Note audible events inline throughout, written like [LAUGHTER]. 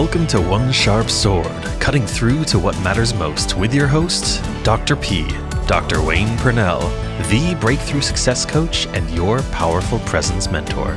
Welcome to One Sharp Sword, cutting through to what matters most with your host, Dr. P, Dr. Wayne Pernell, the breakthrough success coach and your powerful presence mentor.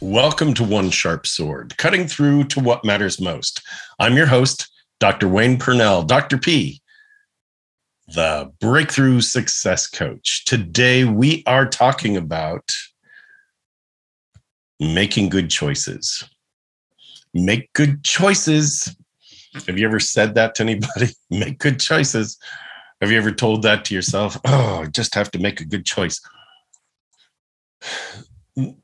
Welcome to One Sharp Sword, cutting through to what matters most. I'm your host, Dr. Wayne Pernell, Dr. P, the breakthrough success coach. Today, we are talking about making good choices. Make good choices. Have you ever said that to anybody? [LAUGHS] make good choices. Have you ever told that to yourself? Oh, I just have to make a good choice.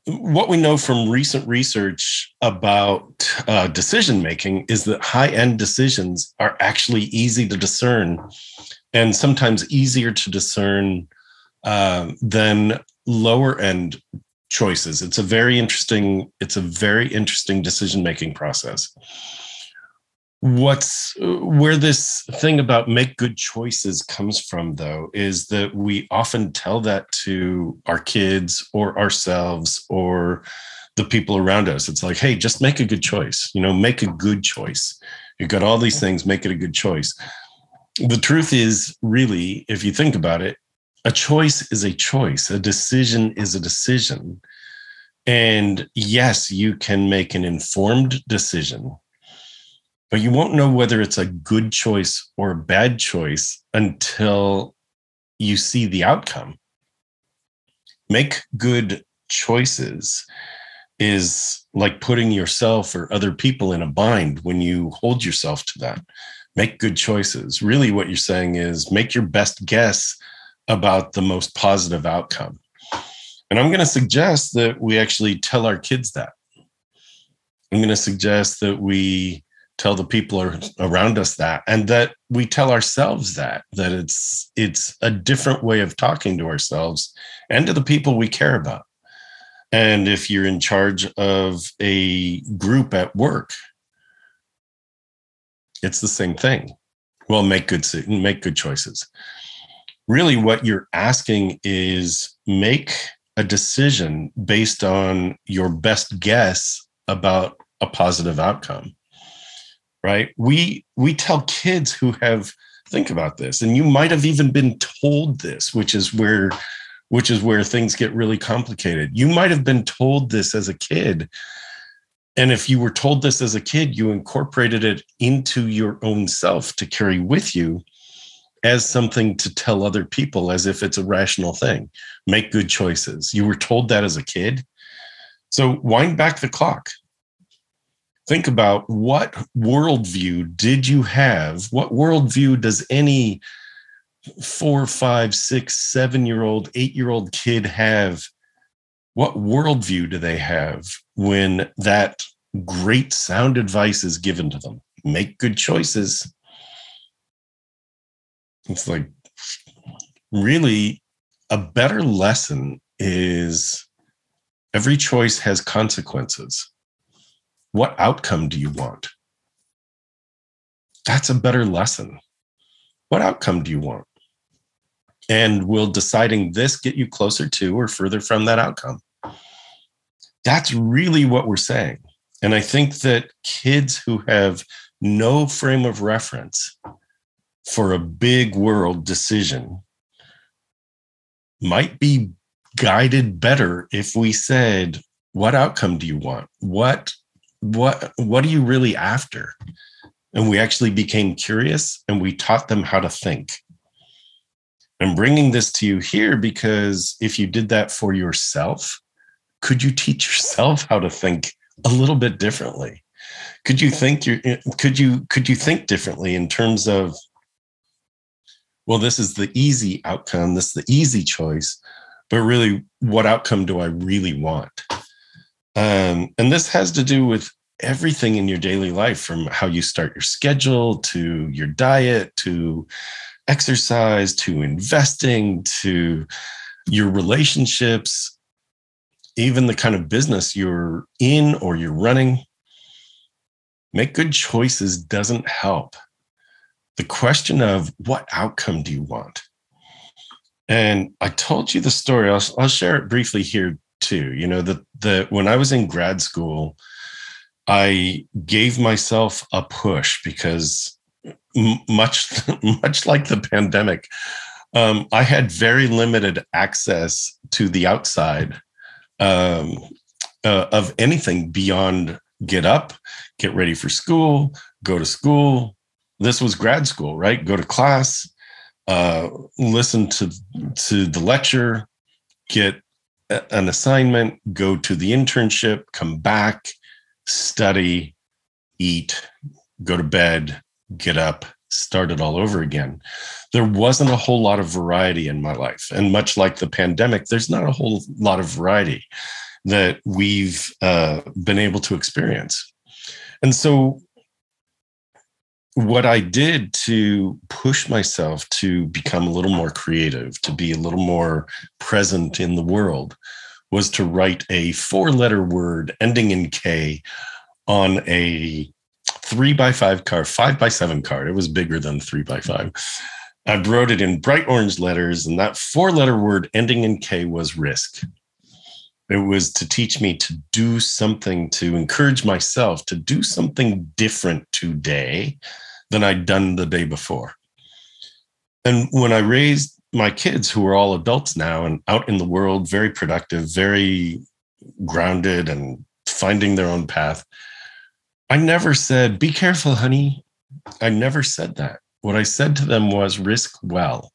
What we know from recent research about uh, decision making is that high end decisions are actually easy to discern and sometimes easier to discern uh, than lower end choices. It's a very interesting, it's a very interesting decision making process. What's where this thing about make good choices comes from, though, is that we often tell that to our kids or ourselves or the people around us. It's like, hey, just make a good choice. You know, make a good choice. You've got all these things, make it a good choice. The truth is, really, if you think about it, a choice is a choice, a decision is a decision. And yes, you can make an informed decision, but you won't know whether it's a good choice or a bad choice until you see the outcome. Make good choices is like putting yourself or other people in a bind when you hold yourself to that. Make good choices. Really, what you're saying is make your best guess about the most positive outcome. And I'm going to suggest that we actually tell our kids that. I'm going to suggest that we tell the people around us that and that we tell ourselves that that it's it's a different way of talking to ourselves and to the people we care about and if you're in charge of a group at work it's the same thing well make good make good choices really what you're asking is make a decision based on your best guess about a positive outcome right? We we tell kids who have think about this and you might have even been told this which is where which is where things get really complicated. You might have been told this as a kid and if you were told this as a kid you incorporated it into your own self to carry with you as something to tell other people as if it's a rational thing. Make good choices. You were told that as a kid. So wind back the clock. Think about what worldview did you have? What worldview does any four, five, six, seven year old, eight year old kid have? What worldview do they have when that great sound advice is given to them? Make good choices it's like really a better lesson is every choice has consequences. What outcome do you want? That's a better lesson. What outcome do you want? And will deciding this get you closer to or further from that outcome? That's really what we're saying. And I think that kids who have no frame of reference for a big world decision might be guided better if we said what outcome do you want? What what what are you really after? And we actually became curious and we taught them how to think. I'm bringing this to you here because if you did that for yourself could you teach yourself how to think a little bit differently? Could you think you could you could you think differently in terms of well, this is the easy outcome, this is the easy choice, but really, what outcome do I really want? Um, and this has to do with everything in your daily life from how you start your schedule to your diet to exercise to investing to your relationships, even the kind of business you're in or you're running. Make good choices doesn't help the question of what outcome do you want? And I told you the story. I'll, I'll share it briefly here too. You know, the the when I was in grad school, I gave myself a push because much [LAUGHS] much like the pandemic, um, I had very limited access to the outside um, uh, of anything beyond get up, get ready for school, go to school. This was grad school, right? Go to class, uh, listen to to the lecture, get an assignment, go to the internship, come back, study, eat, go to bed, get up, start it all over again. There wasn't a whole lot of variety in my life. And much like the pandemic, there's not a whole lot of variety that we've uh, been able to experience. And so, what I did to push myself to become a little more creative, to be a little more present in the world, was to write a four letter word ending in K on a three by five card, five by seven card. It was bigger than three by five. I wrote it in bright orange letters, and that four letter word ending in K was risk. It was to teach me to do something, to encourage myself to do something different today than I'd done the day before. And when I raised my kids, who are all adults now and out in the world, very productive, very grounded, and finding their own path, I never said, Be careful, honey. I never said that. What I said to them was, Risk well.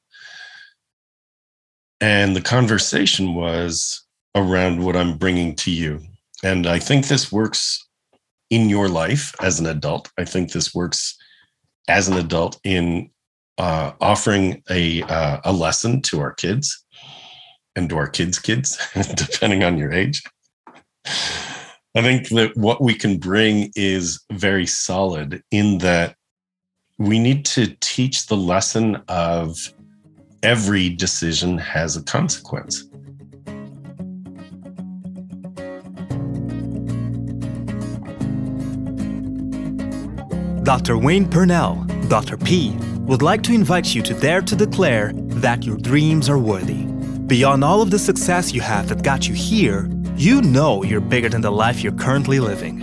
And the conversation was around what I'm bringing to you. And I think this works in your life as an adult. I think this works as an adult in uh, offering a, uh, a lesson to our kids and to our kids' kids, [LAUGHS] depending on your age. I think that what we can bring is very solid in that we need to teach the lesson of every decision has a consequence. Dr. Wayne Pernell, Dr. P, would like to invite you to dare to declare that your dreams are worthy. Beyond all of the success you have that got you here, you know you're bigger than the life you're currently living.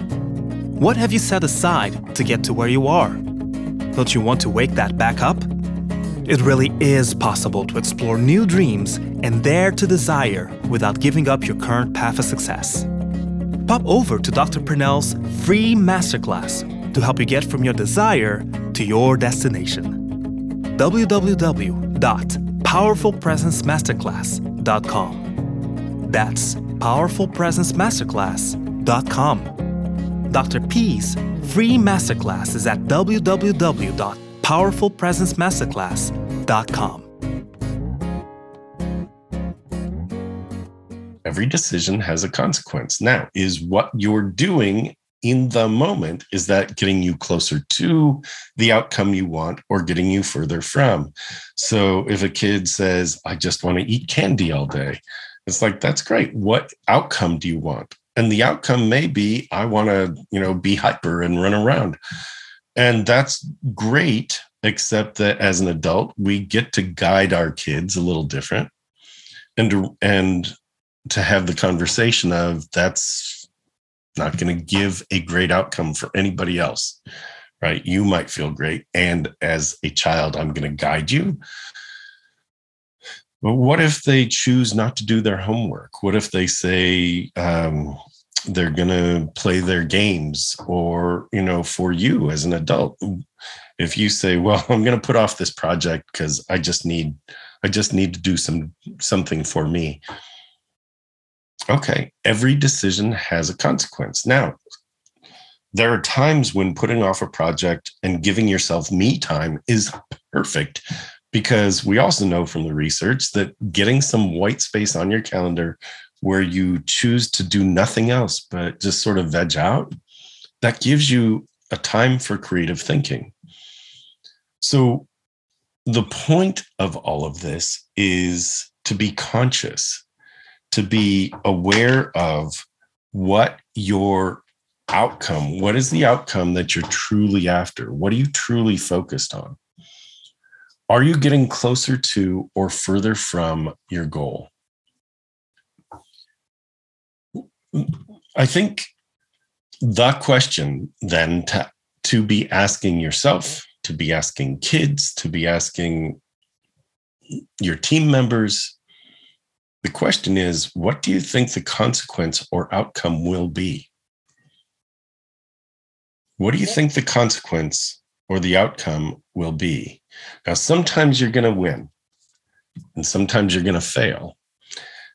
What have you set aside to get to where you are? Don't you want to wake that back up? It really is possible to explore new dreams and dare to desire without giving up your current path of success. Pop over to Dr. Pernell's free masterclass to help you get from your desire to your destination. www.powerfulpresencemasterclass.com. That's powerfulpresencemasterclass.com. Dr. P's free masterclass is at www.powerfulpresencemasterclass.com. Every decision has a consequence. Now, is what you're doing in the moment is that getting you closer to the outcome you want or getting you further from so if a kid says i just want to eat candy all day it's like, that's great. What outcome do you want? And the outcome may be, I want to, you know, be hyper and run around. And that's great, except that as an adult, we get to guide our kids a little different and to, and to have the conversation of that's not going to give a great outcome for anybody else right you might feel great and as a child i'm going to guide you but what if they choose not to do their homework? What if they say um, they're going to play their games? Or, you know, for you as an adult, if you say, well, [LAUGHS] I'm going to put off this project because I just need, I just need to do some something for me. Okay, every decision has a consequence. Now, there are times when putting off a project and giving yourself me time is perfect because we also know from the research that getting some white space on your calendar where you choose to do nothing else but just sort of veg out, that gives you a time for creative thinking. So, the point of all of this is to be conscious, to be aware of what your outcome, what is the outcome that you're truly after? What are you truly focused on? Are you getting closer to or further from your goal? I think the question then to, to be asking yourself, to be asking kids, to be asking your team members, the question is what do you think the consequence or outcome will be? What do you think the consequence or the outcome will be? Now, sometimes you're going to win, and sometimes you're going to fail.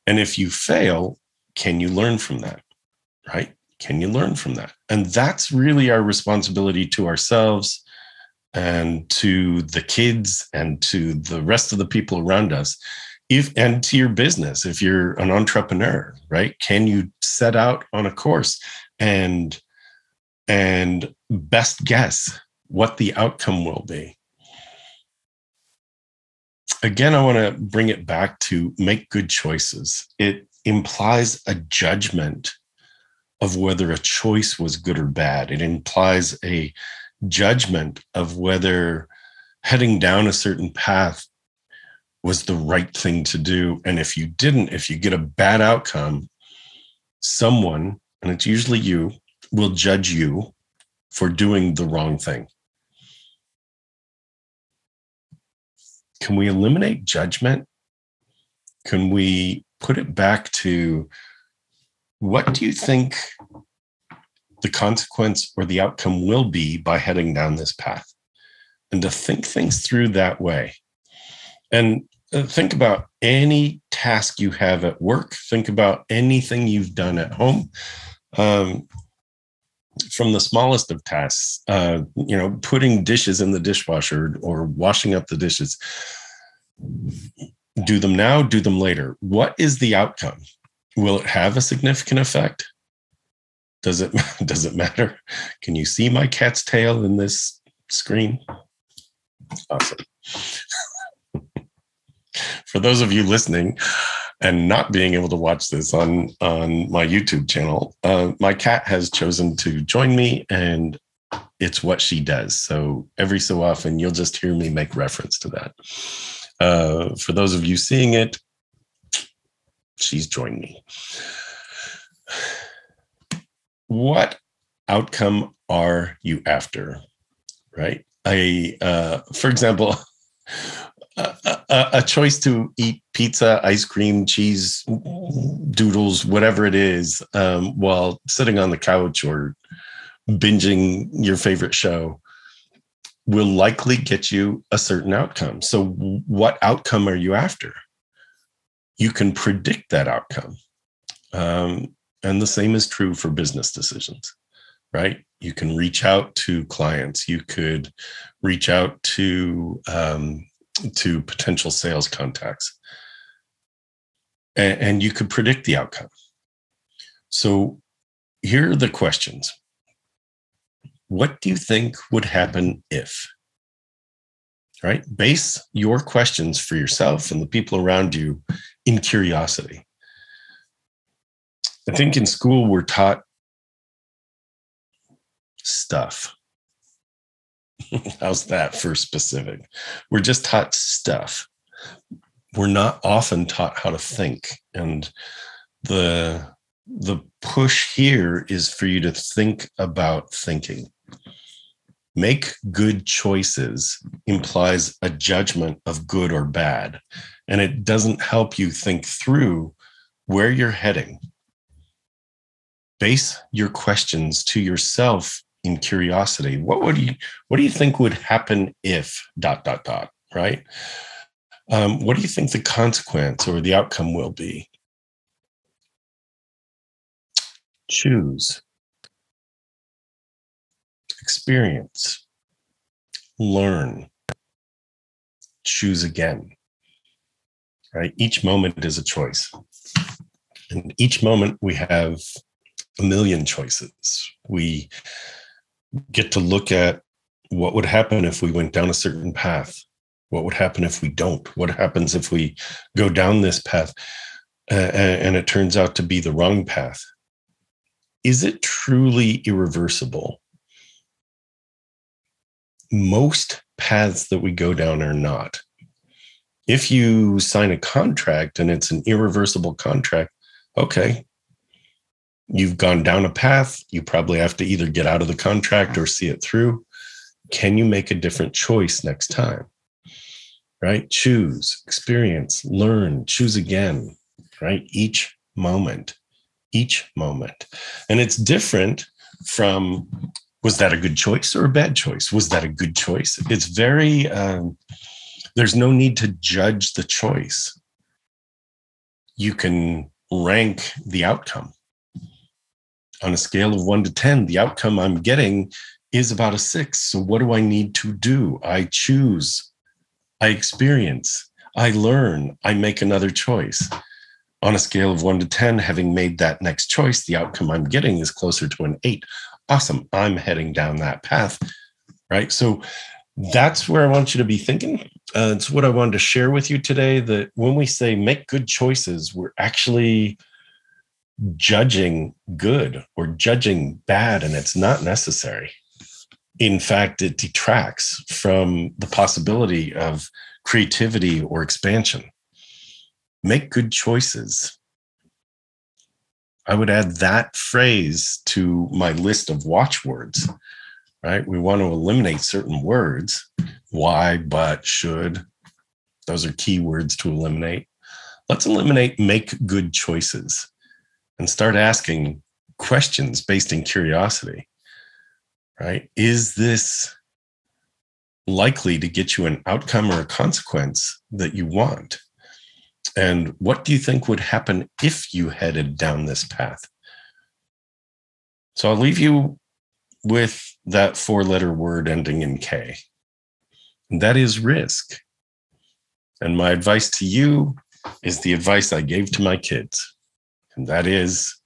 And if you fail, can you learn from that? Right? Can you learn from that? And that's really our responsibility to ourselves and to the kids and to the rest of the people around us if and to your business if you're an entrepreneur right? Can you set out on a course and and best guess what the outcome will be? Again i want to bring it back to make good choices. It implies a judgment of whether a choice was good or bad. It implies a judgment of whether heading down a certain path was the right thing to do. And if you didn't, if you get a bad outcome, someone, and it's usually you, will judge you for doing the wrong thing. Can we eliminate judgment? Can we put it back to what do you think the consequence or the outcome will be by heading down this path? And to think things through that way. And uh, think about any task you have at work. Think about anything you've done at home. Um, from the smallest of tasks, uh, you know, putting dishes in the dishwasher or washing up the dishes. Do them now, do them later. What is the outcome? Will it have a significant effect? Does it [LAUGHS] does it matter? Can you see my cat's tail in this screen? Awesome [LAUGHS] for those of you listening and not being able to watch this on on my YouTube channel, uh, my cat has chosen to join me, and it's what she does. So every so often, you'll just hear me make reference to that. Uh, for those of you seeing it, she's joined me. What outcome are you after? Right? I, uh, for example, [LAUGHS] a, a, choice to eat pizza, ice cream, cheese, doodles, whatever it is, um, while sitting on the couch or binging your favorite show will likely get you a certain outcome. So, what outcome are you after? You can predict that outcome. Um, and the same is true for business decisions, right? You can reach out to clients. You could reach out to um, to potential sales contacts. And, and you could predict the outcome. So here are the questions. What do you think would happen if? Right? Base your questions for yourself and the people around you in curiosity. I think in school we're taught stuff. [LAUGHS] How's that for specific? We're just taught stuff. We're not often taught how to think. And the the push here is for you to think about thinking. Make good choices implies a judgment of good or bad. And it doesn't help you think through where you're heading. Base your questions to yourself in curiosity what would you what do you think would happen if dot dot dot right? Um, what do you think the consequence or the outcome will be? Choose. Experience. Learn. Choose again. Right? Each moment is a choice. And each moment we have a million choices. We get to look at what would happen if we went down a certain path. What would happen if we don't? What happens if we go down this path? Uh, and it turns out to be the wrong path. Is it truly irreversible? Most paths that we go down are not. If you sign a contract and it's an irreversible contract okay You've gone down a path. You probably have to either get out of the contract or see it through. Can you make a different choice next time? Right? Choose, experience, learn, choose again, right? Each moment, each moment. And it's different from was that a good choice or a bad choice? Was that a good choice? It's very, um, there's no need to judge the choice. You can rank the outcome. On a scale of one to 10, the outcome I'm getting is about a six. So, what do I need to do? I choose, I experience, I learn, I make another choice. On a scale of one to 10, having made that next choice, the outcome I'm getting is closer to an eight. Awesome. I'm heading down that path. Right. So, that's where I want you to be thinking. Uh, it's what I wanted to share with you today that when we say make good choices, we're actually judging good or judging bad, and it's not necessary. In fact, it detracts from the possibility of creativity or expansion. Make good choices. I would add that phrase to my list of watchwords right? We want to eliminate certain words why, but, should. Those are key words to eliminate. Let's eliminate make good choices and start asking questions based in curiosity, right? Is this likely to get you an outcome or a consequence that you want? And what do you think would happen if you headed down this path? So I'll leave you with that four letter word ending in K. And that is risk. And my advice to you is the advice I gave to my kids. And that is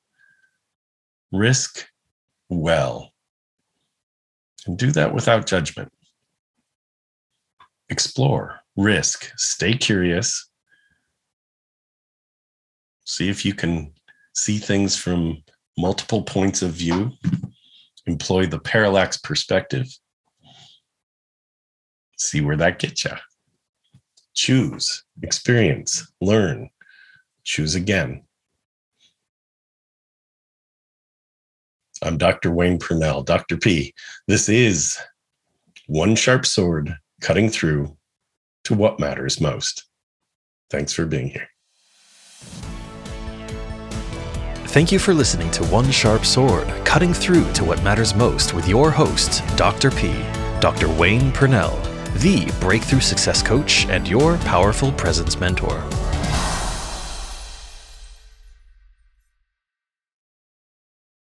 risk well. And do that without judgment. Explore, risk, stay curious. See if you can see things from multiple points of view employ the parallax perspective. See where that gets you. Choose, experience, learn, choose again. I'm Dr. Wayne Pernell, Dr. P. This is One Sharp Sword Cutting Through to What Matters Most. Thanks for being here. Thank you for listening to One Sharp Sword, cutting through to what matters most with your host, Dr. P, Dr. Wayne Pernell, the breakthrough success coach and your powerful presence mentor.